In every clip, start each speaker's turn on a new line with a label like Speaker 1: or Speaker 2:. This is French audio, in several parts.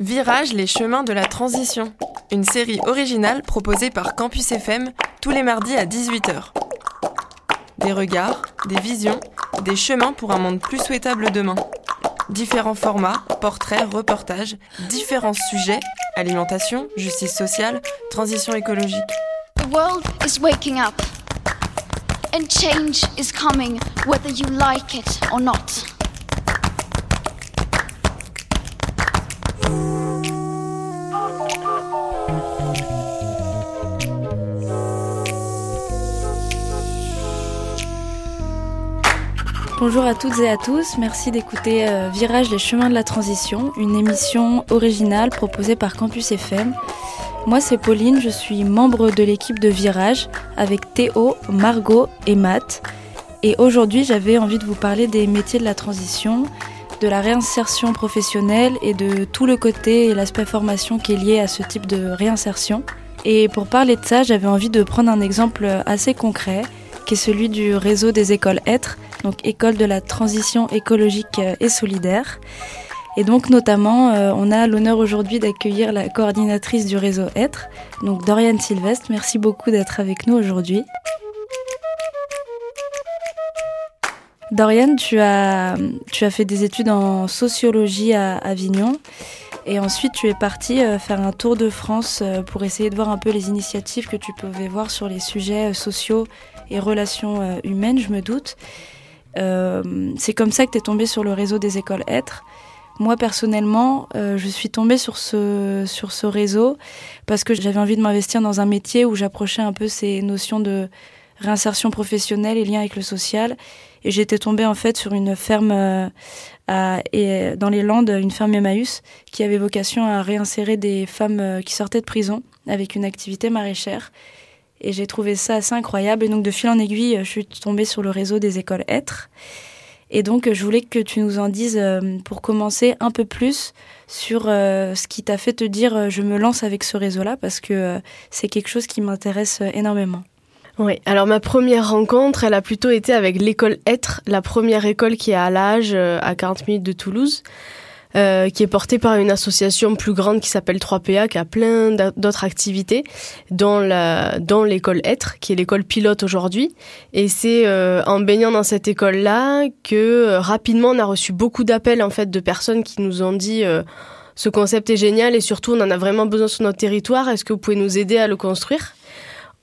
Speaker 1: Virage les chemins de la transition, une série originale proposée par Campus FM tous les mardis à 18h. Des regards, des visions, des chemins pour un monde plus souhaitable demain. Différents formats, portraits, reportages, différents sujets, alimentation, justice sociale, transition écologique.
Speaker 2: The world is waking up. And change is coming, whether you like it or not.
Speaker 3: Bonjour à toutes et à tous, merci d'écouter euh, Virage les chemins de la transition, une émission originale proposée par Campus FM. Moi c'est Pauline, je suis membre de l'équipe de Virage avec Théo, Margot et Matt. Et aujourd'hui j'avais envie de vous parler des métiers de la transition, de la réinsertion professionnelle et de tout le côté et l'aspect formation qui est lié à ce type de réinsertion. Et pour parler de ça, j'avais envie de prendre un exemple assez concret, qui est celui du réseau des écoles Être, donc école de la transition écologique et solidaire. Et donc notamment, euh, on a l'honneur aujourd'hui d'accueillir la coordinatrice du réseau Être, donc Doriane Sylvestre. Merci beaucoup d'être avec nous aujourd'hui. Doriane, tu as, tu as fait des études en sociologie à Avignon et ensuite tu es partie euh, faire un tour de France euh, pour essayer de voir un peu les initiatives que tu pouvais voir sur les sujets sociaux et relations humaines, je me doute. Euh, c'est comme ça que tu es tombée sur le réseau des écoles Être. Moi personnellement, euh, je suis tombée sur ce, sur ce réseau parce que j'avais envie de m'investir dans un métier où j'approchais un peu ces notions de réinsertion professionnelle et lien avec le social. Et j'étais tombée en fait sur une ferme euh, à, et dans les Landes, une ferme Emmaüs, qui avait vocation à réinsérer des femmes qui sortaient de prison avec une activité maraîchère. Et j'ai trouvé ça assez incroyable. Et donc, de fil en aiguille, je suis tombée sur le réseau des écoles Être. Et donc, je voulais que tu nous en dises, euh, pour commencer, un peu plus sur euh, ce qui t'a fait te dire euh, je me lance avec ce réseau-là, parce que c'est quelque chose qui m'intéresse énormément.
Speaker 4: Oui, alors ma première rencontre, elle a plutôt été avec l'école Être, la première école qui est à l'âge, à 40 minutes de Toulouse. Euh, qui est porté par une association plus grande qui s'appelle 3PA, qui a plein d'autres activités, dont la, dans l'école Être, qui est l'école pilote aujourd'hui. Et c'est euh, en baignant dans cette école-là que euh, rapidement on a reçu beaucoup d'appels en fait de personnes qui nous ont dit ce concept est génial et surtout on en a vraiment besoin sur notre territoire. Est-ce que vous pouvez nous aider à le construire?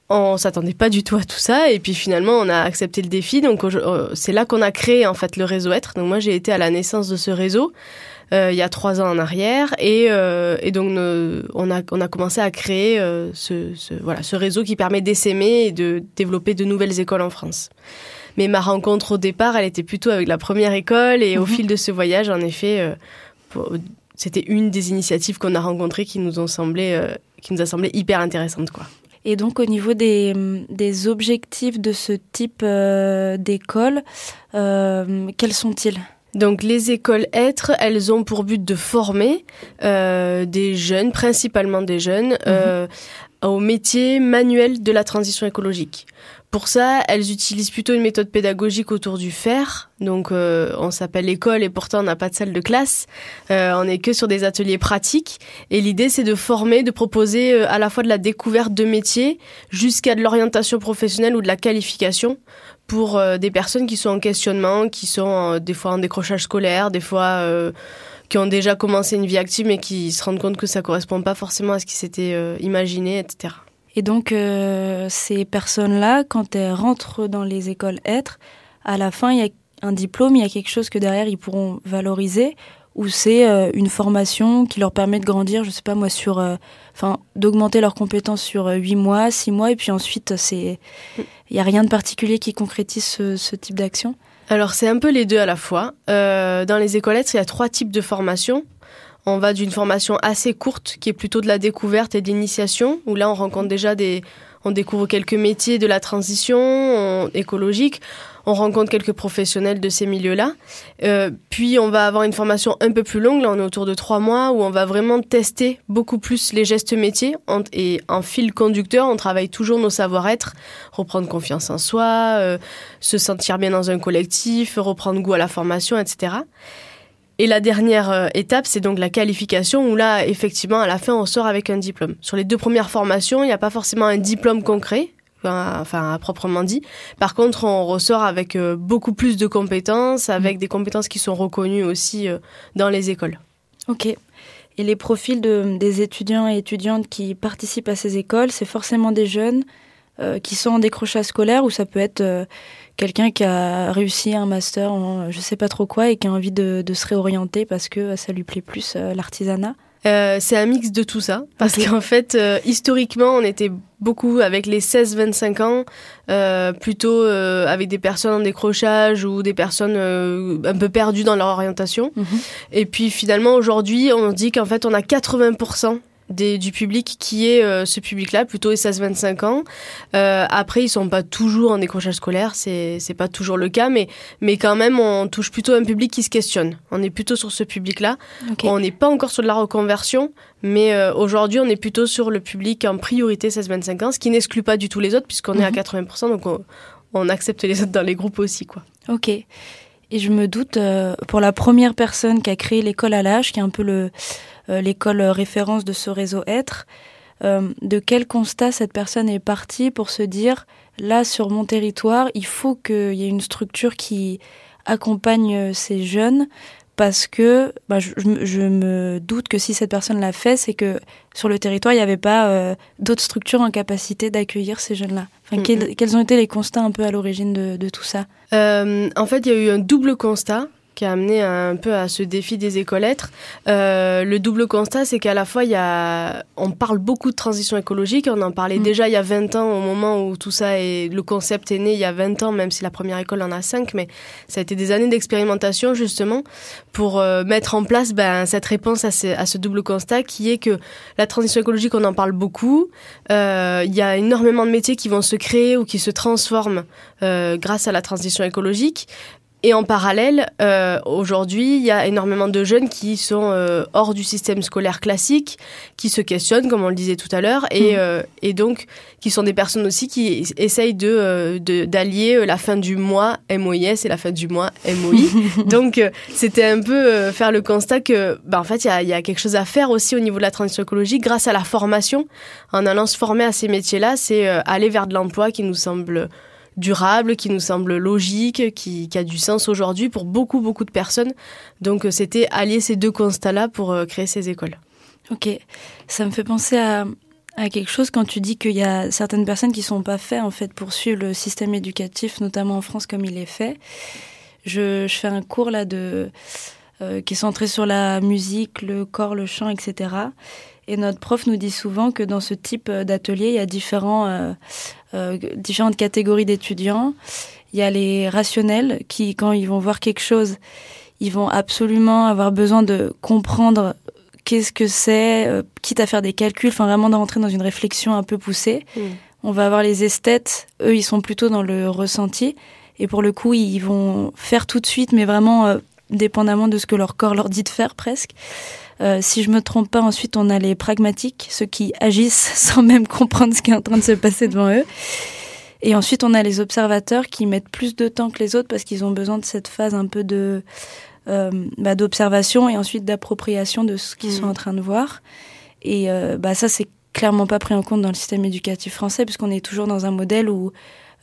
Speaker 4: On s'attendait pas du tout à tout ça et puis finalement on a accepté le défi donc c'est là qu'on a créé en fait le réseau être donc moi j'ai été à la naissance de ce réseau euh, il y a trois ans en arrière. Et, euh, et donc, on, a, on a commencé à créer euh, ce, ce, voilà, ce réseau qui permet d'essaimer et de développer de nouvelles écoles en France. Mais ma rencontre au départ, elle était plutôt avec la première école. Et au mhm. fil de ce voyage, en effet, c'était une des initiatives qu'on a rencontrées qui nous ont semblé, qui nous a semblé hyper intéressante, quoi.
Speaker 3: Et donc au niveau des, des objectifs de ce type d'école, quels sont-ils?
Speaker 4: Donc les écoles Être, elles ont pour but de former euh, des jeunes, principalement des jeunes, mhm. euh, au métier manuel de la transition écologique. Pour ça, elles utilisent plutôt une méthode pédagogique autour du faire. Donc, euh, on s'appelle école et pourtant on n'a pas de salle de classe. on n'est que sur des ateliers pratiques. Et l'idée, c'est de former, de proposer à la fois de la découverte de métiers jusqu'à de l'orientation professionnelle ou de la qualification pour euh, des personnes qui sont en questionnement, qui sont euh, des fois en décrochage scolaire, des fois euh, qui ont déjà commencé une vie active mais qui se rendent compte que ça correspond pas forcément à ce qui s'était imaginé, etc.
Speaker 3: Et donc ces personnes-là, quand elles rentrent dans les écoles être, à la fin il y a un diplôme, il y a quelque chose que derrière ils pourront valoriser ou c'est une formation qui leur permet de grandir, je sais pas moi, sur, enfin, d'augmenter leurs compétences sur huit mois, six mois, et puis ensuite c'est, mm. Il n'y a rien de particulier qui concrétise ce, type d'action?
Speaker 4: Alors c'est un peu les deux à la fois. Euh, dans les écolettes, il y a trois types de formations. On va d'une formation assez courte, qui est plutôt de la découverte et de l'initiation, où là on rencontre déjà des, on découvre quelques métiers de la transition écologique on rencontre quelques professionnels de ces milieux-là. Euh, puis on va avoir une formation un peu plus longue, là on est autour de trois mois, où on va vraiment tester beaucoup plus les gestes métiers. Et en fil conducteur, on travaille toujours nos savoir-être, reprendre confiance en soi, euh, se sentir bien dans un collectif, reprendre goût à la formation, etc. Et la dernière euh, étape, c'est donc la qualification, où là, effectivement, à la fin, on sort avec un diplôme. Sur les deux premières formations, il n'y a pas forcément un diplôme concret, enfin à proprement dit. Par contre, on ressort avec euh, beaucoup plus de compétences, avec mm. des compétences qui sont reconnues aussi euh, dans les écoles.
Speaker 3: Ok. Et les profils de, des étudiants et étudiantes qui participent à ces écoles, c'est forcément des jeunes qui sont en décrochage scolaire ou ça peut être quelqu'un qui a réussi un master en je sais pas trop quoi et qui a envie de, se réorienter parce que ça lui plaît plus euh, l'artisanat?
Speaker 4: Euh, c'est un mix de tout ça parce qu'en fait euh, historiquement on était beaucoup avec les 16-25 ans plutôt avec des personnes en décrochage ou des personnes un peu perdues dans leur orientation mhm. et puis finalement aujourd'hui on dit qu'en fait on a 80% du public qui est euh, ce public-là, plutôt les 16-25 ans. Euh, après, ils sont pas toujours en décrochage scolaire, c'est c'est pas toujours le cas, mais mais quand même, on touche plutôt un public qui se questionne. On est plutôt sur ce public-là. On n'est pas encore sur de la reconversion, mais euh, aujourd'hui, on est plutôt sur le public en priorité 16-25 ans, ce qui n'exclut pas du tout les autres, puisqu'on est à 80%, mhm. donc on, on, accepte les autres dans les groupes aussi, quoi.
Speaker 3: Ok. Et je me doute, pour la première personne qui a créé l'école à l'âge, qui est un peu le l'école référence de ce réseau Être, euh, de quel constat cette personne est partie pour se dire là sur mon territoire, il faut qu'il y ait une structure qui accompagne ces jeunes? Parce que bah, je, me doute que si cette personne l'a fait, c'est que sur le territoire, il n'y avait pas euh, d'autres structures en capacité d'accueillir ces jeunes-là. Enfin, quels, ont été les constats un peu à l'origine de, de, tout ça?
Speaker 4: En fait, il y a eu un double constat qui a amené un peu à ce défi des écoles-lettres. Euh, le double constat, c'est qu'à la fois, il y a, on parle beaucoup de transition écologique. On en parlait mm. déjà il y a 20 ans, au moment où tout ça est, le concept est né il y a 20 ans, même si la première école en a 5, mais ça a été des années d'expérimentation, justement, pour euh, mettre en place ben, cette réponse à ce, à ce, double constat qui est que la transition écologique, on en parle beaucoup. Euh, il y a énormément de métiers qui vont se créer ou qui se transforment euh, grâce à la transition écologique. Et en parallèle, euh, aujourd'hui, il y a énormément de jeunes qui sont euh, hors du système scolaire classique, qui se questionnent, comme on le disait tout à l'heure, et, mm. euh, et, donc qui sont des personnes aussi qui essayent de d'allier la fin du mois MOIS et la fin du mois MOI. donc c'était un peu faire le constat que, bah, en fait, il y a, y a, quelque chose à faire aussi au niveau de la transition écologique grâce à la formation. En allant se former à ces métiers-là, c'est aller vers de l'emploi qui nous semble durable, qui nous semble logique, qui, a du sens aujourd'hui pour beaucoup, beaucoup de personnes. Donc euh, c'était allier ces deux constats-là pour euh, créer ces écoles.
Speaker 3: Ok, ça me fait penser à, quelque chose quand tu dis qu'il y a certaines personnes qui sont pas faites en fait pour suivre le système éducatif, notamment en France comme il est fait. Je, fais un cours là de euh, qui est centré sur la musique, le corps, le chant, etc. Et notre prof nous dit souvent que dans ce type d'atelier, il y a différents euh, différentes catégories d'étudiants. Il y a les rationnels qui, quand ils vont voir quelque chose, ils vont absolument avoir besoin de comprendre qu'est-ce que c'est, euh, quitte à faire des calculs, enfin vraiment d'entrer dans une réflexion un peu poussée. Mm. On va avoir les esthètes, eux ils sont plutôt dans le ressenti, et pour le coup ils vont faire tout de suite, mais vraiment euh, dépendamment de ce que leur corps leur dit de faire presque. Euh, si je me trompe pas, ensuite on a les pragmatiques, ceux qui agissent sans même comprendre ce qui est en train de se passer devant eux. Et ensuite on a les observateurs qui mettent plus de temps que les autres parce qu'ils ont besoin de cette phase un peu de euh, bah, d'observation et ensuite d'appropriation de ce qu'ils sont mmh. en train de voir. Et euh, bah ça c'est clairement pas pris en compte dans le système éducatif français puisqu'on est toujours dans un modèle où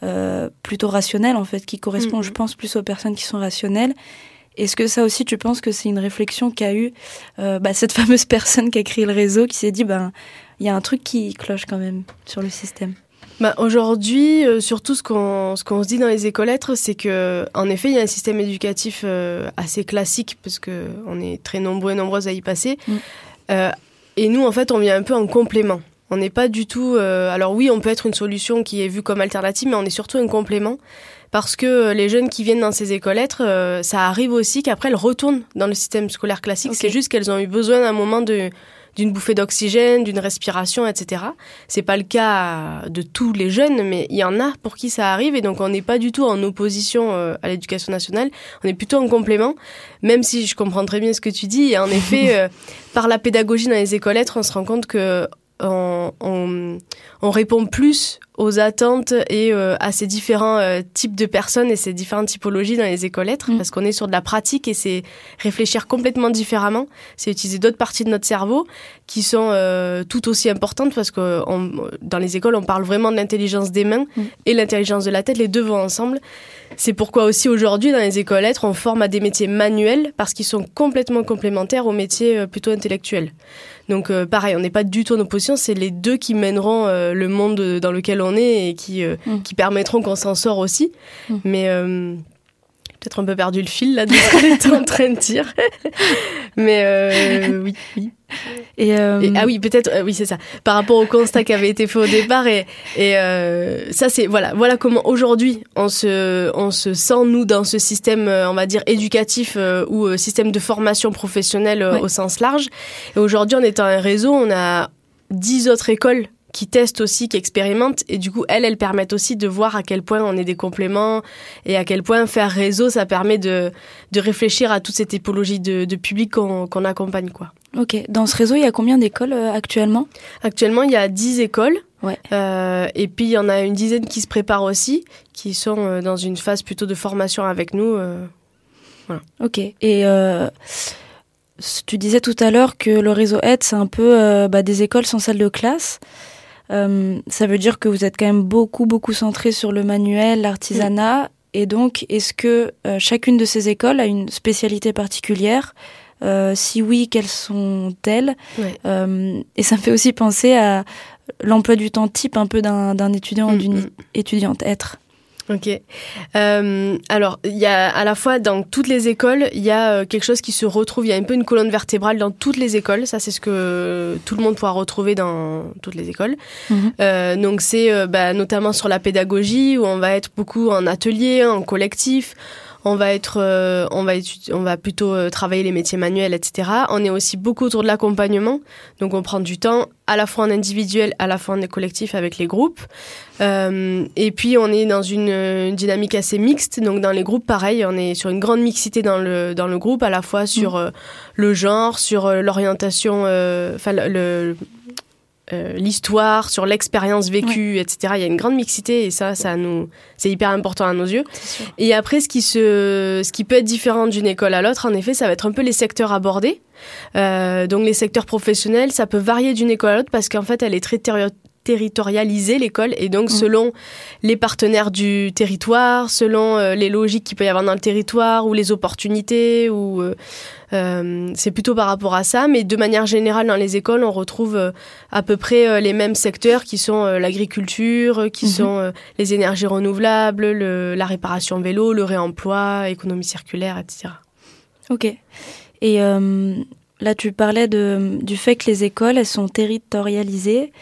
Speaker 3: euh, plutôt rationnel en fait qui correspond, mmh. je pense, plus aux personnes qui sont rationnelles est-ce que ça aussi, tu penses que c'est une réflexion qu'a eu euh, bah, cette fameuse personne qui a créé le réseau, qui s'est dit, ben, il y a un truc qui cloche quand même sur le système?
Speaker 4: Bah, Aujourd'hui, euh, surtout ce qu'on ce qu'on se dit dans les écoles lettres, c'est que en effet, il y a un système éducatif euh, assez classique parce que on est très nombreux et nombreuses à y passer. Mm. et nous, en fait, on vient un peu en complément. On n'est pas du tout. alors oui, on peut être une solution qui est vue comme alternative, mais on est surtout un complément parce que les jeunes qui viennent dans ces écoles lettres, euh, ça arrive aussi qu'après elles retournent dans le système scolaire classique. C'est juste qu'elles ont eu besoin d'un moment de d'une bouffée d'oxygène, d'une respiration, etc. C'est pas le cas de tous les jeunes, mais il y en a pour qui ça arrive et donc on n'est pas du tout en opposition euh, à l'éducation nationale. On est plutôt en complément, même si je comprends très bien ce que tu dis. Et en effet, euh, par la pédagogie dans les écoles lettres, on se rend compte que on, on, répond plus aux attentes et euh, à ces différents euh, types de personnes et ces différentes typologies dans les écoles lettres,
Speaker 3: Mm.
Speaker 4: parce qu'on est sur de la pratique et c'est réfléchir complètement différemment, c'est utiliser d'autres parties de notre cerveau qui sont euh, tout aussi importantes parce que on- dans les écoles, on parle vraiment de l'intelligence des mains
Speaker 3: Mm.
Speaker 4: et l'intelligence de la tête, les deux vont ensemble. C'est pourquoi aussi aujourd'hui dans les écoles lettres, on forme à des métiers manuels parce qu'ils sont complètement complémentaires aux métiers plutôt intellectuels. Donc pareil, on n'est pas du tout en opposition, c'est les deux qui mèneront le monde dans lequel on est et qui, euh,
Speaker 3: Mm.
Speaker 4: qui permettront qu'on s'en sort aussi.
Speaker 3: Mm.
Speaker 4: Mais euh, peut-être un peu perdu le fil là de ce était en train de dire. Mais euh, oui, oui.
Speaker 3: Et, euh,
Speaker 4: Et- ah oui, peut-être, euh, oui, c'est ça. Par rapport au constat qui avait été fait au départ, et, et euh, ça, c'est voilà, voilà comment aujourd'hui on se, on se sent nous dans ce système, on va dire éducatif ou système de formation professionnelle
Speaker 3: Ouais.
Speaker 4: au sens large. Et aujourd'hui, en étant un réseau, on a dix autres écoles qui testent aussi, qui expérimentent, et du coup, elles, elles permettent aussi de voir à quel point on est des compléments et à quel point faire réseau, ça permet de, de réfléchir à toute cette typologie de, de public qu'on accompagne, quoi.
Speaker 3: Ok. Dans ce réseau, il y a combien d'écoles euh, actuellement?
Speaker 4: Actuellement, il y a 10 écoles.
Speaker 3: Ouais.
Speaker 4: Euh, et puis, il y en a une dizaine qui se préparent aussi, qui sont euh, dans une phase plutôt de formation avec nous.
Speaker 3: Ok. Et tu disais tout à l'heure que le réseau aide, c'est un peu bah, des écoles sans salle de classe. Euh, ça veut dire que vous êtes quand même beaucoup, beaucoup centré sur le manuel, l'artisanat. Et donc, est-ce que euh, chacune de ces écoles a une spécialité particulière? Euh, Si oui, quelles sont-elles?
Speaker 4: Ouais.
Speaker 3: Et ça me fait aussi penser à l'emploi du temps type un peu d'un étudiant ou
Speaker 4: Mm,
Speaker 3: d'une étudiante être.
Speaker 4: Ok. Euh, alors, il y a à la fois dans toutes les écoles, il y a euh, quelque chose qui se retrouve. Il y a un peu une colonne vertébrale dans toutes les écoles. Ça, c'est ce que tout le monde pourra retrouver dans toutes les écoles.
Speaker 3: Mhm.
Speaker 4: Euh, donc, c'est euh, bah, notamment sur la pédagogie où on va être beaucoup en atelier, en collectif. On va être, euh, on va on va plutôt euh, travailler les métiers manuels, etc. On est aussi beaucoup autour de l'accompagnement. Donc, on prend du temps à la fois en individuel, à la fois en collectif avec les groupes. Euh, et puis on est dans une, une dynamique assez mixte. Donc dans les groupes, pareil, on est sur une grande mixité dans le dans le groupe, à la fois sur euh, le genre, sur l'orientation, enfin le- le euh, l'histoire, sur l'expérience vécue, etc. Il y a une grande mixité et ça, ça nous, c'est hyper important à nos yeux. Et après, ce qui se, ce qui peut être différent d'une école à l'autre, en effet, ça va être un peu les secteurs abordés. Euh, donc les secteurs professionnels, ça peut varier d'une école à l'autre parce qu'en fait, elle est très terri- territorialisée l'école et donc
Speaker 3: Mm.
Speaker 4: selon les partenaires du territoire, selon euh, les logiques qu'il peut y avoir dans le territoire ou les opportunités ou euh, euh, c'est plutôt par rapport à ça, mais de manière générale dans les écoles, on retrouve euh, à peu près les mêmes secteurs qui sont l'agriculture, qui
Speaker 3: Mhm.
Speaker 4: sont les énergies renouvelables, le- la réparation vélo, le réemploi, économie circulaire, etc.
Speaker 3: Ok. Et là, tu parlais de, du fait que les écoles, elles sont territorialisées.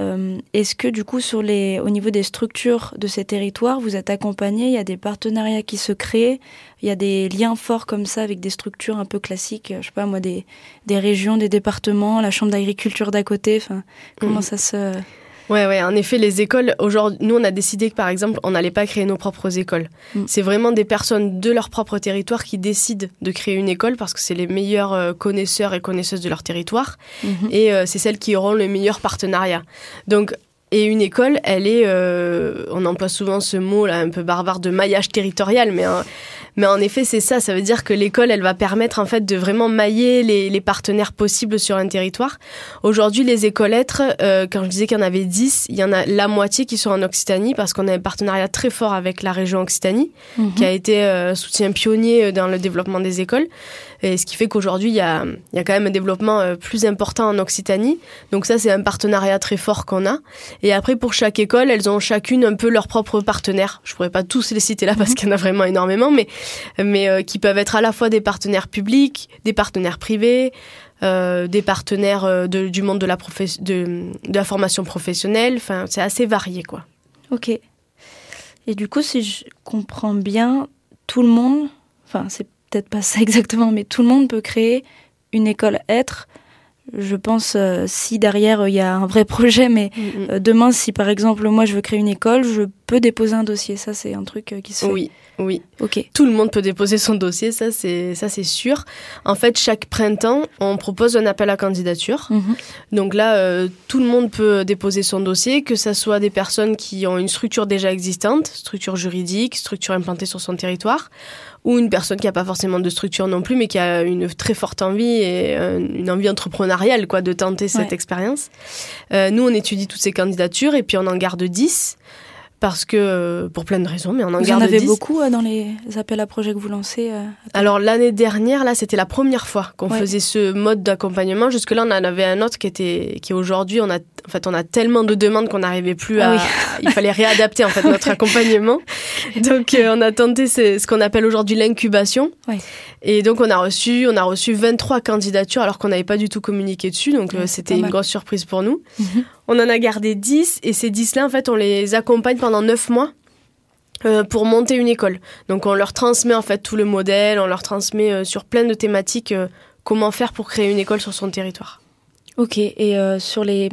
Speaker 3: Euh, Est-ce que du coup, sur les, au niveau des structures de ces territoires, vous êtes accompagné? Il y a des partenariats qui se créent Il y a des liens forts comme ça avec des structures un peu classiques Je sais pas moi, des, des régions, des départements, la chambre d'agriculture d'à côté. Enfin, comment
Speaker 4: Mhm.
Speaker 3: ça se
Speaker 4: Ouais, ouais, en effet, les écoles, aujourd'hui, nous, on a décidé que, par exemple, on n'allait pas créer nos propres écoles.
Speaker 3: Mm.
Speaker 4: C'est vraiment des personnes de leur propre territoire qui décident de créer une école parce que c'est les meilleurs euh, connaisseurs et connaisseuses de leur territoire.
Speaker 3: Mhm.
Speaker 4: et euh, c'est celles qui auront le meilleur partenariat. Donc, et une école, elle est, euh, on emploie souvent ce mot là un peu barbare de maillage territorial, mais euh, mais en effet c'est ça. Ça veut dire que l'école, elle va permettre en fait de vraiment mailler les, les partenaires possibles sur un territoire. Aujourd'hui, les écoles lettres, euh, quand je disais qu'il y en avait 10, il y en a la moitié qui sont en Occitanie parce qu'on a un partenariat très fort avec la région Occitanie
Speaker 3: Mhm.
Speaker 4: qui a été euh, soutien pionnier euh, dans le développement des écoles. Et ce qui fait qu'aujourd'hui, il y a, y a quand même un développement euh, plus important en Occitanie. Donc ça, c'est un partenariat très fort qu'on a. Et après, pour chaque école, elles ont chacune un peu leur propre partenaire. Je pourrais pas tous les citer là parce qu'il y en a vraiment énormément, mais, mais euh, qui peuvent être à la fois des partenaires publics, des partenaires privés, euh, des partenaires de- du monde de la, professe- de, de la formation professionnelle. Enfin, c'est assez varié, quoi.
Speaker 3: Ok. Et du coup, si je comprends bien, tout le monde, enfin, c'est peut-être pas ça exactement, mais tout le monde peut créer une école être. Je pense, euh, si derrière euh, il y a un vrai projet, mais euh, demain, si par exemple moi je veux créer une école, je peut déposer un dossier. Ça, c'est un truc qui se fait.
Speaker 4: Oui, oui.
Speaker 3: Ok.
Speaker 4: Tout le monde peut déposer son dossier, ça c'est ça c'est sûr. En fait, chaque printemps, on propose un appel à candidature.
Speaker 3: Mhm.
Speaker 4: Donc là, euh, tout le monde peut déposer son dossier, que ce soit des personnes qui ont une structure déjà existante, structure juridique, structure implantée sur son territoire, ou une personne qui n'a pas forcément de structure non plus, mais qui a une très forte envie et euh, une envie entrepreneuriale quoi, de tenter cette
Speaker 3: Ouais.
Speaker 4: expérience. Euh, nous, on étudie toutes ces candidatures et puis on en garde 10 parce que euh, pour plein de raisons, mais on en
Speaker 3: Vous
Speaker 4: garde
Speaker 3: en avez
Speaker 4: 10.
Speaker 3: beaucoup euh, dans les appels à projets que vous lancez euh,
Speaker 4: Alors l'année dernière, là, c'était la première fois qu'on
Speaker 3: Ouais.
Speaker 4: faisait ce mode d'accompagnement. Jusque-là, on en avait un autre qui était, qui aujourd'hui, on a, en fait, on a tellement de demandes qu'on n'arrivait plus
Speaker 3: Ah
Speaker 4: à,
Speaker 3: oui.
Speaker 4: il fallait réadapter en fait notre accompagnement. Donc euh, on a tenté ce, ce qu'on appelle aujourd'hui l'incubation. Et donc on a reçu, on a reçu 23 candidatures alors qu'on n'avait pas du tout communiqué dessus. Donc euh, c'était une grosse surprise pour nous.
Speaker 3: Mhm.
Speaker 4: On en a gardé 10 et ces 10 là, en fait, on les accompagne pendant 9 mois. euh, pour monter une école. Donc on leur transmet en fait tout le modèle, on leur transmet sur plein de thématiques comment faire pour créer une école sur son territoire.
Speaker 3: Ok, et euh, sur les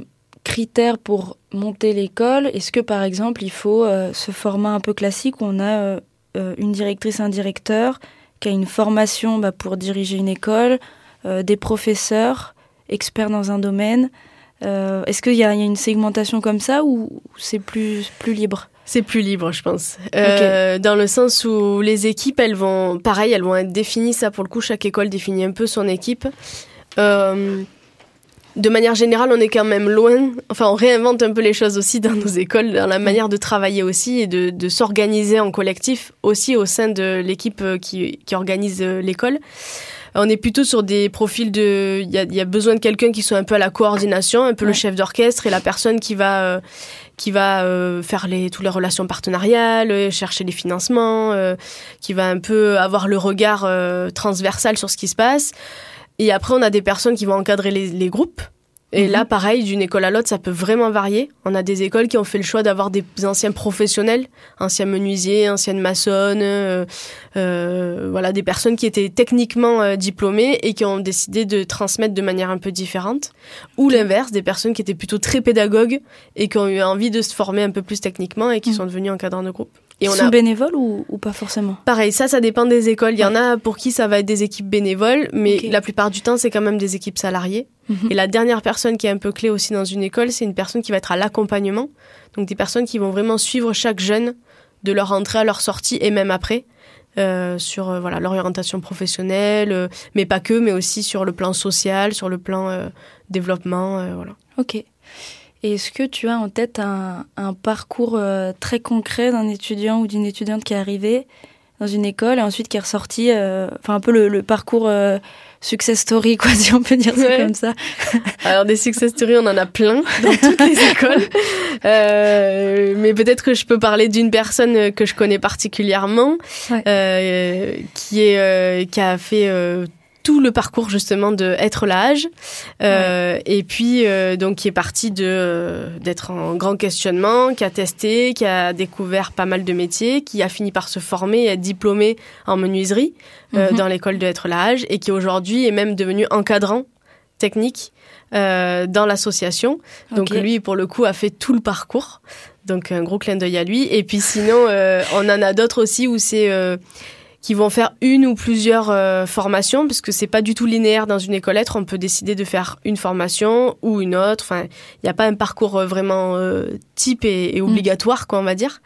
Speaker 3: critères pour monter l'école, est-ce que par exemple il faut euh, ce format un peu classique où on a euh, euh, une directrice, un directeur qui a une formation bah, pour diriger une école, euh, des professeurs experts dans un domaine Est-ce qu'il y, y a une segmentation comme ça ou c'est plus, plus libre?
Speaker 4: C'est plus libre, je pense. Euh, Dans le sens où les équipes, elles vont, pareil, elles vont être définies. Ça, pour le coup, chaque école définit un peu son équipe. Euh, de manière générale, on est quand même loin. Enfin, on réinvente un peu les choses aussi dans nos écoles, dans la manière de travailler aussi et de, de s'organiser en collectif aussi au sein de l'équipe euh, qui, qui organise euh, l'école. On est plutôt sur des profils de. Il y y a besoin de quelqu'un qui soit un peu à la coordination, un peu le chef d'orchestre et la personne qui va euh, qui va euh, faire les toutes les relations partenariales, euh, chercher les financements, euh, qui va un peu avoir le regard euh, transversal sur ce qui se passe. Et après, on a des personnes qui vont encadrer les, groupes. Et
Speaker 3: Mhm.
Speaker 4: là, pareil, d'une école à l'autre, ça peut vraiment varier. On a des écoles qui ont fait le choix d'avoir des anciens professionnels, anciens menuisiers, anciennes maçonnes, euh, euh, voilà, des personnes qui étaient techniquement euh, diplômées et qui ont décidé de transmettre de manière un peu différente. Ou l'inverse, des personnes qui étaient plutôt très pédagogues et qui ont eu envie de se former un peu plus techniquement et qui
Speaker 3: Mhm.
Speaker 4: sont devenus encadrants de groupe. Et
Speaker 3: Ils
Speaker 4: on
Speaker 3: sont
Speaker 4: a
Speaker 3: bénévoles ou, ou pas forcément?
Speaker 4: Pareil, ça, ça dépend des écoles. Il y en a pour qui ça va être des équipes bénévoles, mais la plupart du temps, c'est quand même des équipes salariées.
Speaker 3: Mhm.
Speaker 4: Et la dernière personne qui est un peu clé aussi dans une école, c'est une personne qui va être à l'accompagnement. Donc des personnes qui vont vraiment suivre chaque jeune de leur entrée à leur sortie et même après. euh, sur euh, voilà l'orientation professionnelle, euh, mais pas que, mais aussi sur le plan social, sur le plan euh, développement, voilà.
Speaker 3: Ok. Est-ce que tu as en tête un, un parcours très concret d'un étudiant ou d'une étudiante qui est arrivé dans une école et ensuite qui est ressorti, euh, enfin un peu le, le parcours success story, quoi, si on peut dire ça
Speaker 4: Ouais.
Speaker 3: comme ça.
Speaker 4: Alors des success stories, on en a plein dans toutes les écoles. Euh, mais peut-être que je peux parler d'une personne que je connais particulièrement,
Speaker 3: Ouais.
Speaker 4: euh, qui est euh, qui a fait tout le parcours justement de être l'âge euh, et puis euh, donc qui est parti de euh, d'être en grand questionnement qui a testé qui a découvert pas mal de métiers qui a fini par se former et être diplômé en menuiserie euh,
Speaker 3: Mhm.
Speaker 4: dans l'école de être l'âge et qui aujourd'hui est même devenu encadrant technique euh, dans l'association. Donc lui pour le coup a fait tout le parcours. Donc un gros clin d'œil à lui. Et puis sinon euh, on en a d'autres aussi où c'est euh, qui vont faire une ou plusieurs euh, formations, parce que c'est pas du tout linéaire dans une école lettres. On peut décider de faire une formation ou une autre. Enfin, il n'y a pas un parcours euh, vraiment euh, type et, et obligatoire, quoi, on va dire.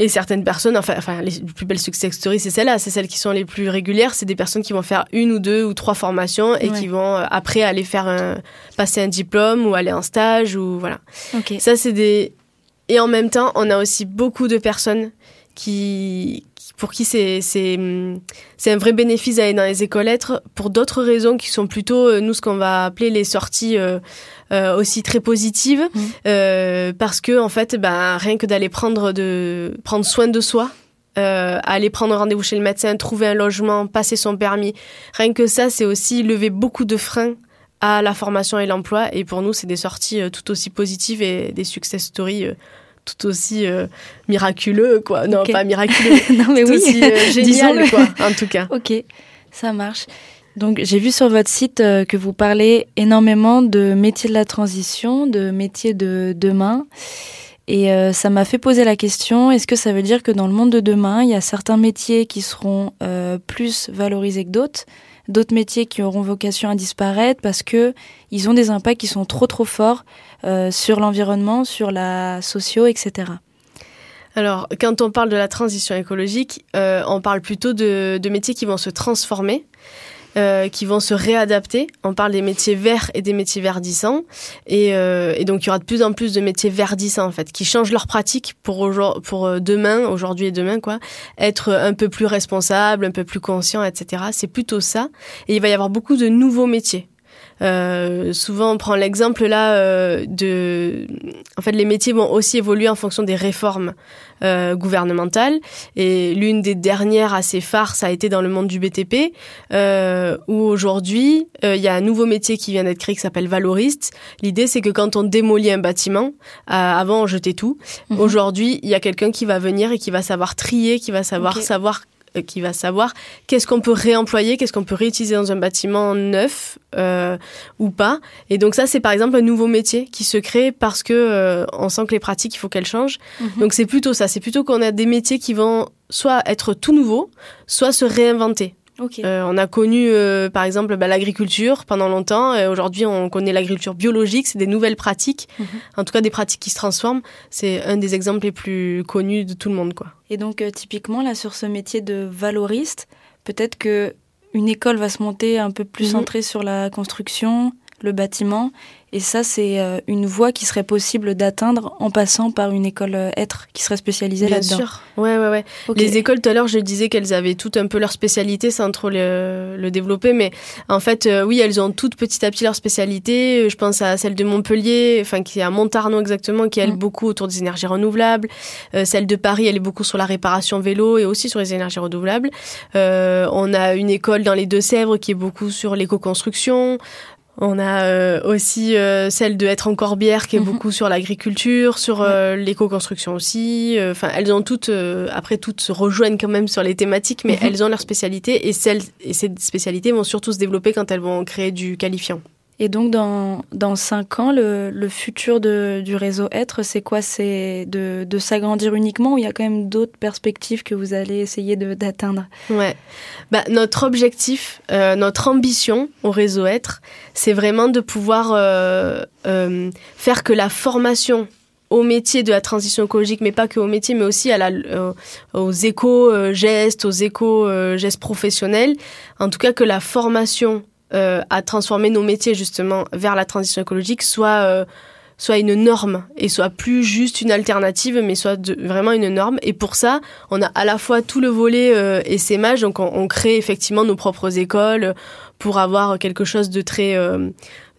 Speaker 4: Et certaines personnes, enfin, enfin les plus belles success stories, c'est celles-là, c'est celles qui sont les plus régulières. C'est des personnes qui vont faire une ou deux ou trois formations et
Speaker 3: Ouais.
Speaker 4: qui vont euh, après aller faire un, passer un diplôme ou aller en stage ou voilà. Ça, c'est des. Et en même temps, on a aussi beaucoup de personnes qui- pour qui c'est un vrai bénéfice d'aller dans les écoles lettres pour d'autres raisons qui sont plutôt euh, nous ce qu'on va appeler les sorties euh, euh, aussi très positives euh, parce que en fait ben rien que d'aller prendre de prendre soin de soi euh, aller prendre rendez-vous chez le médecin, trouver un logement, passer son permis. Rien que ça, c'est aussi lever beaucoup de freins à la formation et l'emploi. Et pour nous, c'est des sorties tout aussi positives et des success stories tout aussi euh, miraculeux, quoi. Non, pas miraculeux,
Speaker 3: non mais
Speaker 4: tout
Speaker 3: oui.
Speaker 4: aussi euh, génial, quoi, en tout cas.
Speaker 3: Ok, ça marche. Donc j'ai vu sur votre site euh, que vous parlez énormément de métiers de la transition, de métiers de demain. Et euh, ça m'a fait poser la question, est-ce que ça veut dire que dans le monde de demain, il y a certains métiers qui seront plus valorisés que d'autres, d'autres métiers qui auront vocation à disparaître parce que ils ont des impacts qui sont trop trop forts euh, sur l'environnement, sur la socio, etc.
Speaker 4: Alors, quand on parle de la transition écologique, on parle plutôt de, métiers qui vont se transformer. Euh, qui vont se réadapter. On parle des métiers verts et des métiers verdissants. Et, euh, donc, il y aura de plus en plus de métiers verdissants, en fait, qui changent leur pratique pour, pour euh, demain, aujourd'hui et demain, quoi. Être un peu plus responsable, un peu plus conscient, etc. C'est plutôt ça. Et il va y avoir beaucoup de nouveaux métiers. Euh, souvent, on prend l'exemple là euh, de, en fait, les métiers vont aussi évoluer en fonction des réformes euh, gouvernementales. Et l'une des dernières assez phares, ça a été dans le monde du BTP, euh, où aujourd'hui, euh, il y a un nouveau métier qui vient d'être créé qui s'appelle valoriste. L'idée, c'est que quand on démolit un bâtiment, avant on jetait tout. Mhm. Aujourd'hui, il y a quelqu'un qui va venir et qui va savoir trier, qui va savoir savoir qui va savoir qu'est-ce qu'on peut réemployer, qu'est-ce qu'on peut réutiliser dans un bâtiment neuf euh, ou pas. Et donc ça, c'est par exemple un nouveau métier qui se crée parce que euh, on sent que les pratiques, il faut qu'elles changent. Mhm. Donc c'est plutôt ça, c'est plutôt qu'on a des métiers qui vont soit être tout nouveaux, soit se réinventer. Euh, on a connu, euh, par exemple, bah, l'agriculture pendant longtemps. Aujourd'hui, on connaît l'agriculture biologique. C'est des nouvelles pratiques, mhm. en tout cas des pratiques qui se transforment. C'est un des exemples les plus connus de tout le monde, quoi.
Speaker 3: Et donc, euh, typiquement, là, sur ce métier de valoriste, peut-être que une école va se monter un peu plus mhm. centrée sur la construction, le bâtiment, et ça, c'est euh, une voie qui serait possible d'atteindre en passant par une école euh, être qui serait spécialisée là-dedans. Bien sûr.
Speaker 4: Ouais, ouais, ouais. Les écoles, tout à l'heure, je disais qu'elles avaient toutes un peu leur spécialité sans trop le, le développer. Mais en fait, euh, oui, elles ont toutes petit à petit leur spécialité. Je pense à celle de Montpellier, enfin, qui est à Montarno exactement, qui est mm. beaucoup autour des énergies renouvelables. celle de Paris, elle est beaucoup sur la réparation vélo et aussi sur les énergies renouvelables. on a une école dans les Deux-Sèvres qui est beaucoup sur l'éco-construction. On a euh, aussi euh, celle de être en Corbière qui est mhm. beaucoup sur l'agriculture, sur euh, l'éco-construction aussi. Enfin, elles ont toutes, après toutes se rejoignent quand même sur les thématiques, mais mhm. elles ont leur spécialité et, celles, et ces spécialités vont surtout se développer quand elles vont créer du qualifiant.
Speaker 3: Et donc, dans, dans cinq ans, le, le futur de, du réseau Être, c'est quoi? C'est de, de s'agrandir uniquement ou il y a quand même d'autres perspectives que vous allez essayer d'atteindre?
Speaker 4: Ouais. Bah, notre objectif, euh, notre ambition au réseau Être, c'est vraiment de pouvoir euh, euh, faire que la formation au métier de la transition écologique, mais pas que au métier, mais aussi à la, aux éco-gestes, aux éco-gestes professionnels. En tout cas, que la formation euh, à transformer nos métiers justement vers la transition écologique soit euh, soit une norme et soit plus juste une alternative, mais soit vraiment une norme. Et pour ça, on a à la fois tout le volet euh, essaimage, donc on, crée effectivement nos propres écoles pour avoir quelque chose de très euh,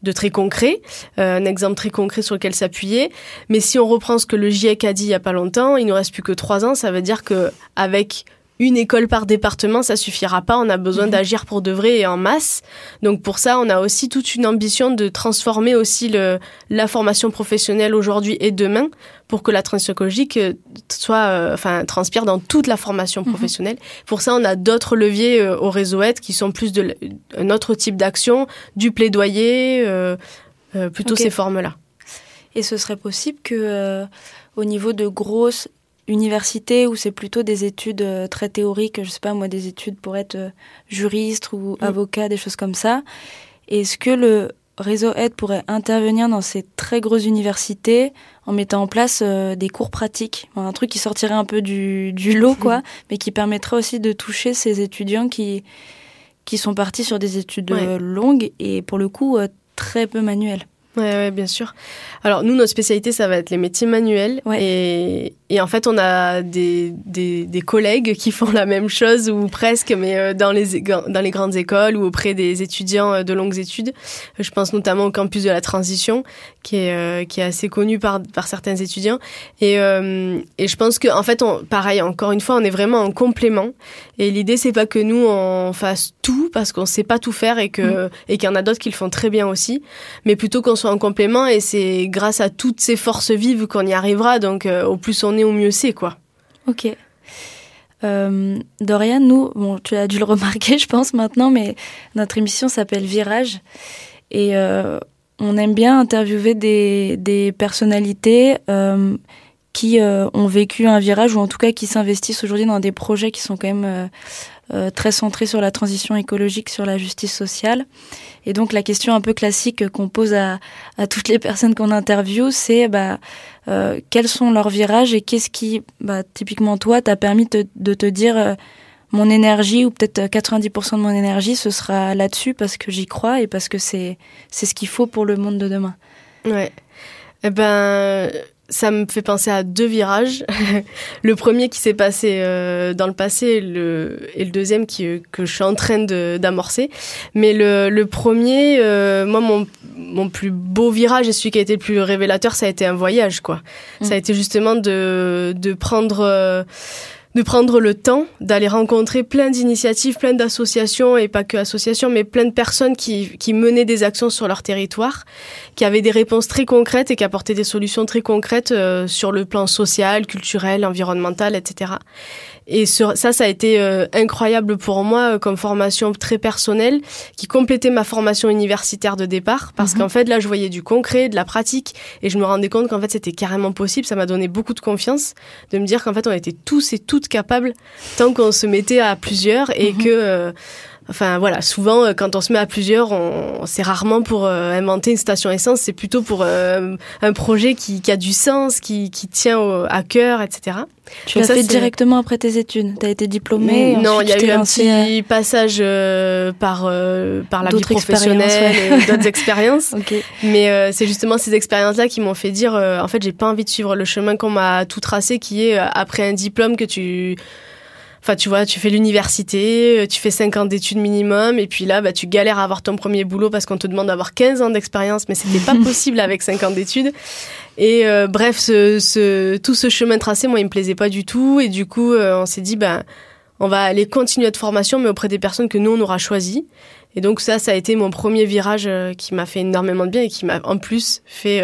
Speaker 4: de très concret, un exemple très concret sur lequel s'appuyer. Mais si on reprend ce que le GIEC a dit il y a pas longtemps, il nous reste plus que trois ans, ça veut dire que avec une école par département, ça suffira pas. On a besoin mhm. d'agir pour de vrai et en masse. Donc pour ça, on a aussi toute une ambition de transformer aussi le, la formation professionnelle aujourd'hui et demain pour que la transition écologique euh, soit, euh, enfin, transpire dans toute la formation mhm. professionnelle. Pour ça, on a d'autres leviers euh, au réseau aide qui sont plus de un autre type d'action, du plaidoyer, plutôt ces formes-là.
Speaker 3: Et ce serait possible que, au niveau de grosses université où c'est plutôt des études euh, très théoriques, je sais pas moi, des études pour être euh, juriste ou mm. avocat, des choses comme ça. Est-ce que le réseau aide pourrait intervenir dans ces très grosses universités en mettant en place euh, des cours pratiques, un truc qui sortirait un peu du, du lot quoi, mais qui permettrait aussi de toucher ces étudiants qui qui sont partis sur des études longues et pour le coup très peu manuelles.
Speaker 4: Ouais, ouais, bien sûr. Alors nous, notre spécialité, ça va être les métiers manuels. Et, et, en fait, on a des, des, des, collègues qui font la même chose ou presque, mais euh, dans les, dans les grandes écoles ou auprès des étudiants euh, de longues études. Je pense notamment au campus de la transition, qui est, euh, qui est assez connu par, par certains étudiants. Et, et je pense que, en fait, on, pareil, encore une fois, on est vraiment en complément. Et l'idée, c'est pas que nous, on fasse tout parce qu'on sait pas tout faire et que, mm. et qu'il y en a d'autres qui le font très bien aussi, mais plutôt qu'on soit en complément et c'est grâce à toutes ces forces vives qu'on y arrivera. Donc, euh, au plus on est, au mieux c'est, quoi.
Speaker 3: Ok. Euh, Dorian, nous, bon, tu as dû le remarquer, je pense maintenant, mais notre émission s'appelle Virage et euh, on aime bien interviewer des, des personnalités qui ont vécu un virage ou en tout cas qui s'investissent aujourd'hui dans des projets qui sont quand même très centrés sur la transition écologique, sur la justice sociale. Et donc la question un peu classique qu'on pose à, toutes les personnes qu'on interviewe, c'est bah, quels sont leurs virages et qu'est-ce qui, bah, typiquement toi, t'a permis de te dire mon énergie, ou peut-être 90% de mon énergie, ce sera là-dessus parce que j'y crois et parce que c'est c'est ce qu'il faut pour le monde de demain.
Speaker 4: Ouais. Eh ben, ça me fait penser à deux virages. le premier qui s'est passé euh, dans le passé et le, et le deuxième qui, que je suis en train d'amorcer. Mais le, le premier, euh, moi, mon, mon plus beau virage et celui qui a été le plus révélateur, ça a été un voyage, quoi. Ça a mm. été justement de, de prendre... Euh, de prendre le temps d'aller rencontrer plein d'initiatives, plein d'associations, et pas que associations, mais plein de personnes qui, qui menaient des actions sur leur territoire, qui avaient des réponses très concrètes et qui apportaient des solutions très concrètes euh, sur le plan social, culturel, environnemental, etc. Et sur, ça, ça a été euh, incroyable pour moi euh, comme formation très personnelle, qui complétait ma formation universitaire de départ, parce mhm. qu'en fait, là, je voyais du concret, de la pratique, et je me rendais compte qu'en fait, c'était carrément possible. Ça m'a donné beaucoup de confiance de me dire qu'en fait, on était tous et toutes capables, tant qu'on se mettait à plusieurs, et mhm. que... Euh, Enfin voilà, souvent euh, quand on se met à plusieurs, on, c'est rarement pour euh, inventer une station essence, c'est plutôt pour euh, un projet qui, qui, a du sens, qui, qui tient à cœur, etc.
Speaker 3: Tu l'as fait directement après tes études? Tu as été diplômée
Speaker 4: Non, il y a eu un petit passage par, par la vie professionnelle et d'autres expériences. Mais c'est justement ces expériences-là qui m'ont fait dire, en fait, j'ai pas envie de suivre le chemin qu'on m'a tout tracé, qui est après un diplôme que tu Enfin, tu vois, tu fais l'université, euh, tu fais 5 ans d'études minimum, et puis là, bah, tu galères à avoir ton premier boulot parce qu'on te demande d'avoir 15 ans d'expérience, mais c'était pas possible avec 5 ans d'études. Et euh, bref, ce, ce, tout ce chemin tracé, moi, il me plaisait pas du tout, et du coup, euh, on s'est dit, ben, on va aller continuer notre formation, mais auprès des personnes que nous, on aura choisies. Et donc ça, ça a été mon premier virage qui m'a fait énormément de bien et qui m'a en plus fait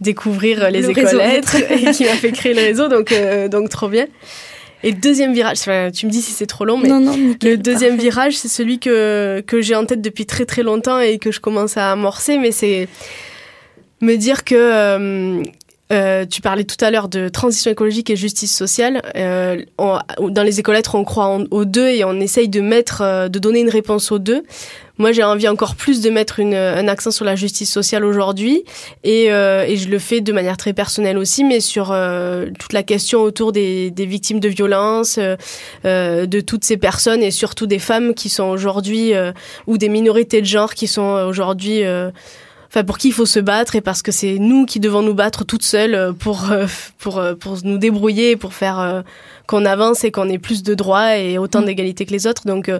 Speaker 4: découvrir les écoles et qui m'a fait créer le réseau, donc, donc trop bien. Et le deuxième virage, tu me dis si c'est trop long, mais le deuxième virage, c'est celui que, que j'ai en tête depuis très très longtemps et que je commence à amorcer, mais c'est me dire que euh, euh, tu parlais tout à l'heure de transition écologique et justice sociale. Euh, dans les écoles-lettres, on croit aux deux et on essaye de mettre, de donner une réponse aux deux. Moi, j'ai envie encore plus de mettre une, un accent sur la justice sociale aujourd'hui, et, euh, et, je le fais de manière très personnelle aussi, mais sur euh, toute la question autour des, des victimes de violences, euh, de toutes ces personnes et surtout des femmes qui sont aujourd'hui ou des minorités de genre qui sont aujourd'hui enfin pour qui il faut se battre et parce que c'est nous qui devons nous battre toutes seules pour pour pour nous débrouiller pour faire qu'on avance et qu'on ait plus de droits et autant mmh. d'égalité que les autres donc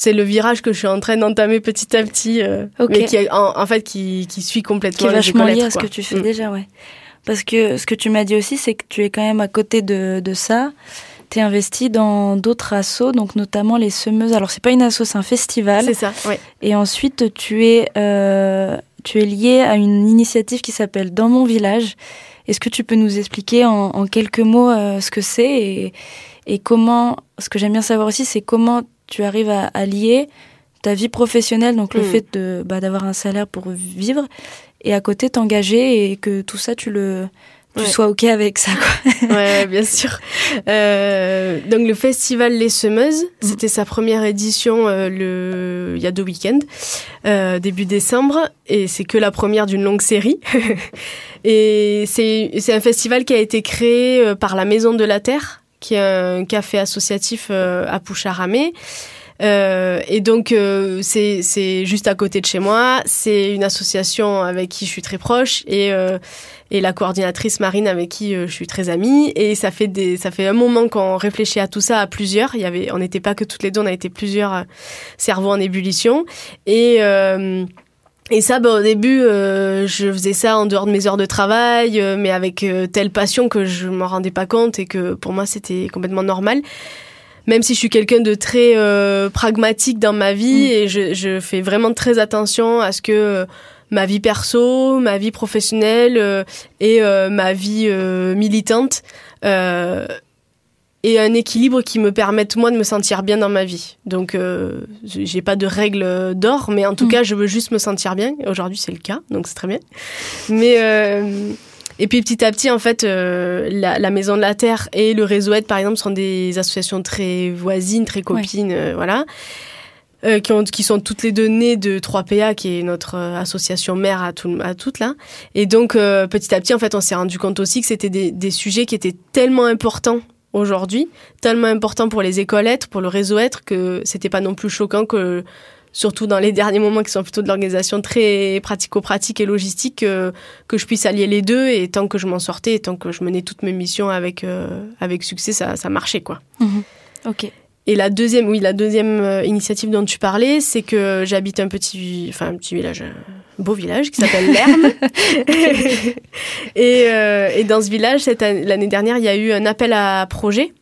Speaker 4: c'est le virage que je suis en train d'entamer petit à petit, euh, mais qui en, fait qui, qui suit complètement.
Speaker 3: Qui est vachement lié à ce que tu fais mm. déjà, ouais. Parce que ce que tu m'as dit aussi, c'est que tu es quand même à côté de, de ça. Tu es investi dans d'autres assos, donc notamment les semeuses. Alors c'est pas une asso, c'est un festival.
Speaker 4: C'est ça, oui.
Speaker 3: Et ensuite tu es euh, tu es lié à une initiative qui s'appelle Dans mon village. Est-ce que tu peux nous expliquer en, en quelques mots euh, ce que c'est et, et comment Ce que j'aime bien savoir aussi, c'est comment tu arrives à, lier ta vie professionnelle, donc le hmm. fait de bah, d'avoir un salaire pour vivre, et à côté t'engager et que tout ça tu le tu sois ok avec ça
Speaker 4: quoi. ouais bien sûr. Euh, donc le festival Les Semeuses, hmm. c'était sa première édition euh, le il y a deux week-ends euh, début décembre et c'est que la première d'une longue série. et c'est c'est un festival qui a été créé euh, par la Maison de la Terre qui est un café associatif euh, à Poucharamé. Euh, et donc euh, c'est juste à côté de chez moi. C'est une association avec qui je suis très proche et euh, et la coordinatrice Marine avec qui je suis très amie. Et ça fait des ça fait un moment qu'on réfléchit à tout ça à plusieurs. Il y avait on n'était pas que toutes les deux, on a été plusieurs cerveaux en ébullition et et ça, bah, au début, euh, je faisais ça en dehors de mes heures de travail, euh, mais avec euh, telle passion que je m'en rendais pas compte et que pour moi c'était complètement normal. Même si je suis quelqu'un de très pragmatique dans ma vie mm. et je, je, fais vraiment très attention à ce que ma vie perso, ma vie professionnelle et ma vie militante et un équilibre qui me permette moi de me sentir bien dans ma vie. Donc euh, j'ai pas de règles d'or, mais en tout mm. cas je veux juste me sentir bien. Aujourd'hui c'est le cas, donc c'est très bien. Mais euh, Et puis petit à petit, en fait, euh, la, Maison de la Terre et le Réseau Aide, par exemple, sont des associations très voisines, très copines, euh, voilà. qui, ont, qui sont toutes les deux nées de 3PA, qui est notre association mère à, tout, à toutes là. Et donc, petit à petit, en fait, on s'est rendu compte aussi que c'était des, des sujets qui étaient tellement importants aujourd'hui, tellement importants pour les écoles être, pour le réseau être, que c'était pas non plus choquant que surtout dans les derniers moments qui sont plutôt de l'organisation très pratico-pratique et logistique, que je puisse allier les deux. Et tant que je m'en sortais, et tant que je menais toutes mes missions avec, euh, avec succès, ça, ça marchait. quoi.
Speaker 3: Mhm. Ok.
Speaker 4: Et la deuxième, oui, la deuxième euh, initiative dont tu parlais, c'est que j'habite un petit, enfin un petit village, un beau village qui s'appelle Lerme. et, euh, et, dans ce village, l'année dernière, il y a eu un appel à projet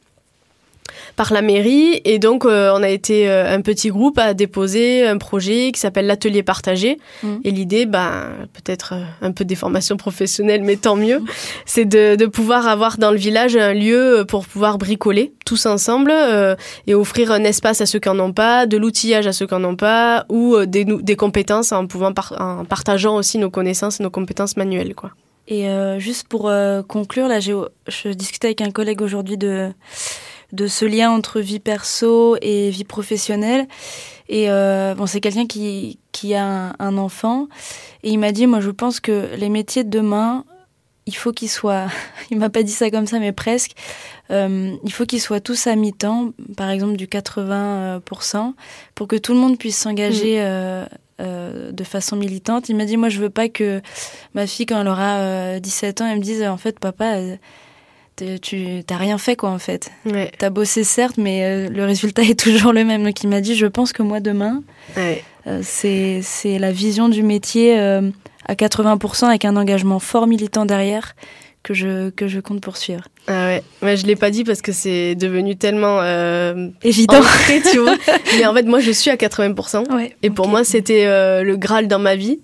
Speaker 4: par la mairie. Et donc, euh, on a été euh, un petit groupe à déposer un projet qui s'appelle l'atelier partagé. Mm. Et l'idée, ben, peut-être euh, un peu des formations professionnelles, mais tant mieux, c'est de, de, pouvoir avoir dans le village un lieu pour pouvoir bricoler tous ensemble et offrir un espace à ceux qui en ont pas, de l'outillage à ceux qui en ont pas, ou des, des compétences en pouvant en partageant aussi nos connaissances et nos compétences manuelles, quoi.
Speaker 3: Et juste pour conclure, là, je discutais avec un collègue aujourd'hui de de ce lien entre vie perso et vie professionnelle. Et euh, bon, c'est quelqu'un qui, qui a un, enfant. Et il m'a dit, moi, je pense que les métiers de demain, il faut qu'ils soient, il m'a pas dit ça comme ça, mais presque, euh, il faut qu'ils soient tous à mi-temps, par exemple du 80%, pour que tout le monde puisse s'engager mm. euh, de façon militante. Il m'a dit, moi, je veux pas que ma fille, quand elle aura 17 ans, elle me dise, en fait, papa, tu t'as rien fait quoi en fait.
Speaker 4: Ouais.
Speaker 3: T'as bossé certes, mais euh, le résultat est toujours le même. Donc il m'a dit, je pense que moi demain,
Speaker 4: ouais.
Speaker 3: euh, c'est c'est la vision du métier euh, à 80% avec un engagement fort militant derrière que je, que je compte poursuivre.
Speaker 4: Ah ouais, ouais je l'ai pas dit parce que c'est devenu tellement euh,
Speaker 3: évident,
Speaker 4: tu vois. Mais en fait, moi, je suis à 80%.
Speaker 3: Ouais,
Speaker 4: et pour moi, c'était euh, le Graal dans ma vie.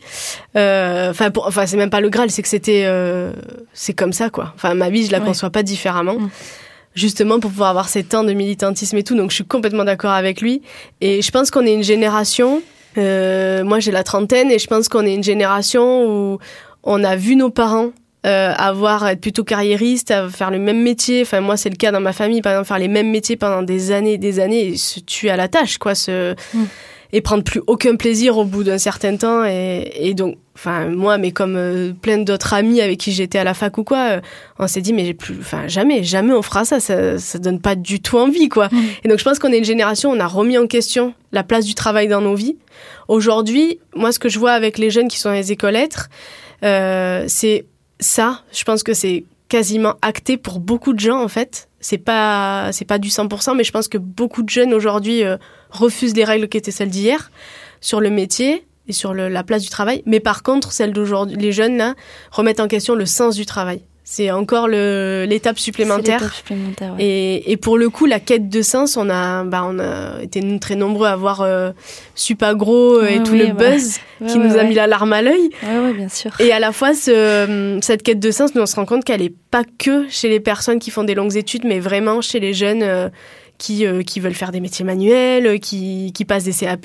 Speaker 4: Euh, enfin, euh, enfin, c'est même pas le Graal, c'est que c'était, euh, c'est comme ça, quoi. Enfin, ma vie, je la conçois pas différemment. Mm. Justement pour pouvoir avoir ces temps de militantisme et tout, donc je suis complètement d'accord avec lui. Et je pense qu'on est une génération. moi, j'ai la trentaine et je pense qu'on est une génération où on a vu nos parents euh, avoir être plutôt carriériste, à faire le même métier. Enfin moi c'est le cas dans ma famille par exemple faire les mêmes métiers pendant des années et des années et se tuer à la tâche quoi, se mm. et prendre plus aucun plaisir au bout d'un certain temps et, et donc enfin moi mais comme euh, plein d'autres amis avec qui j'étais à la fac ou quoi, euh, on s'est dit mais plus enfin jamais jamais on fera ça, ça ça donne pas du tout envie quoi. Mm. Et donc je pense qu'on est une génération on a remis en question la place du travail dans nos vies. Aujourd'hui, moi ce que je vois avec les jeunes qui sont dans les écoles lettres, euh, c'est ça, je pense que c'est quasiment acté pour beaucoup de gens en fait. C'est pas c'est pas du 100%, mais je pense que beaucoup de jeunes aujourd'hui euh, refusent les règles qui étaient celles d'hier sur le métier et sur la place du travail. Mais par contre, celles d'aujourd'hui, les jeunes là remettent en question le sens du travail. C'est encore l'étape supplémentaire.
Speaker 3: supplémentaire
Speaker 4: et, et, pour le coup, la quête de sens, on a, bah, on a été très nombreux à voir euh, Supagro euh, et tout le buzz qui nous a mis la larme à l'œil.
Speaker 3: Ouais, bien sûr.
Speaker 4: Et à la fois, ce, cette quête de sens, nous, on se rend compte qu'elle est pas que chez les personnes qui font des longues études, mais vraiment chez les jeunes. Euh, qui, euh, qui veulent faire des métiers manuels, qui, qui passent des CAP,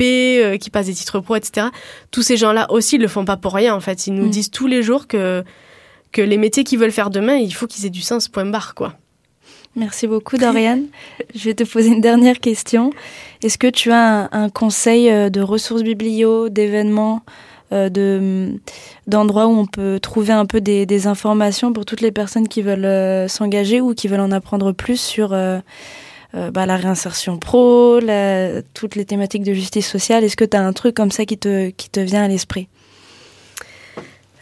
Speaker 4: qui passent des titres pro, etc. Tous ces gens-là aussi ils le font pas pour rien en fait. Ils nous mm. disent tous les jours que que les métiers qu'ils veulent faire demain, il faut qu'ils aient du sens, point barre, quoi.
Speaker 3: Merci beaucoup, Dorian. Je vais te poser une dernière question. Est-ce que tu as un, conseil euh, de ressources biblio, d'événements, euh, de d'endroits où on peut trouver un peu des, informations pour toutes les personnes qui veulent euh, s'engager ou qui veulent en apprendre plus sur bah, la réinsertion pro, toutes les thématiques de justice sociale? Est-ce que tu as un truc comme ça qui te, qui te vient à l'esprit?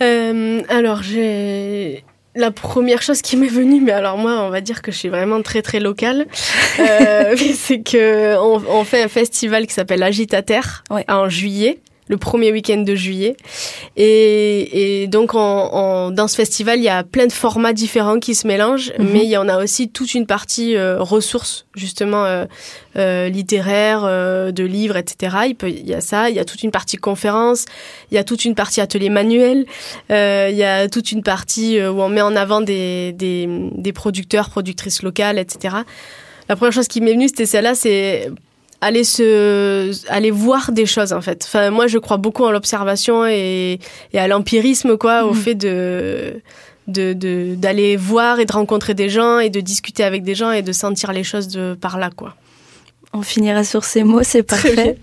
Speaker 4: Euh, alors, j'ai la première chose qui m'est venue, mais alors moi, on va dire que je suis vraiment très très locale, euh, c'est que on, on, fait un festival qui s'appelle Agitater en juillet le premier week-end de juillet. Et, et donc, en, dans ce festival, il y a plein de formats différents qui se mélangent, mhm. mais il y en a aussi toute une partie euh, ressources, justement, euh, euh, littéraires, euh, de livres, etc. Il, peut, il y a ça, il y a toute une partie conférence, il y a toute une partie atelier manuel, il y a toute une partie où on met en avant des, des, des producteurs, productrices locales, etc. La première chose qui m'est venue, c'était celle-là, c'est aller se aller voir des choses en fait. Enfin moi je crois beaucoup en l'observation et, et à l'empirisme quoi, au mhm. fait de de d'aller voir et de rencontrer des gens et de discuter avec des gens et de sentir les choses de par là quoi.
Speaker 3: On finira sur ces mots, c'est parfait.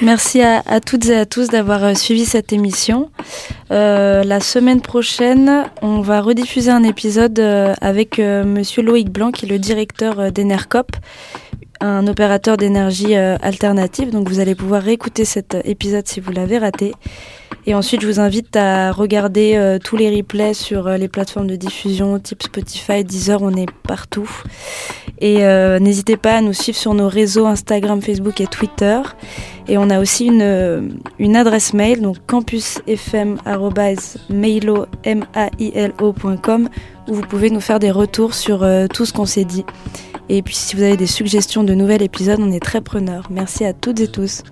Speaker 3: Merci à, toutes et à tous d'avoir euh, suivi cette émission. Euh, la semaine prochaine, on va rediffuser un épisode euh, avec Monsieur Loïc Blanc, qui est le directeur d'Enercop, un opérateur d'énergie alternative. Donc vous allez pouvoir réécouter cet épisode si vous l'avez raté. Et ensuite, je vous invite à regarder euh, tous les replays sur euh, les plateformes de diffusion type Spotify, Deezer, on est partout. Et euh, n'hésitez pas à nous suivre sur nos réseaux Instagram, Facebook et Twitter. Et on a aussi une, une adresse mail, donc campusfm.mailo.com où vous pouvez nous faire des retours sur tout ce qu'on s'est dit. Et puis si vous avez des suggestions de nouveaux épisodes, on est très preneurs. Merci à toutes et tous.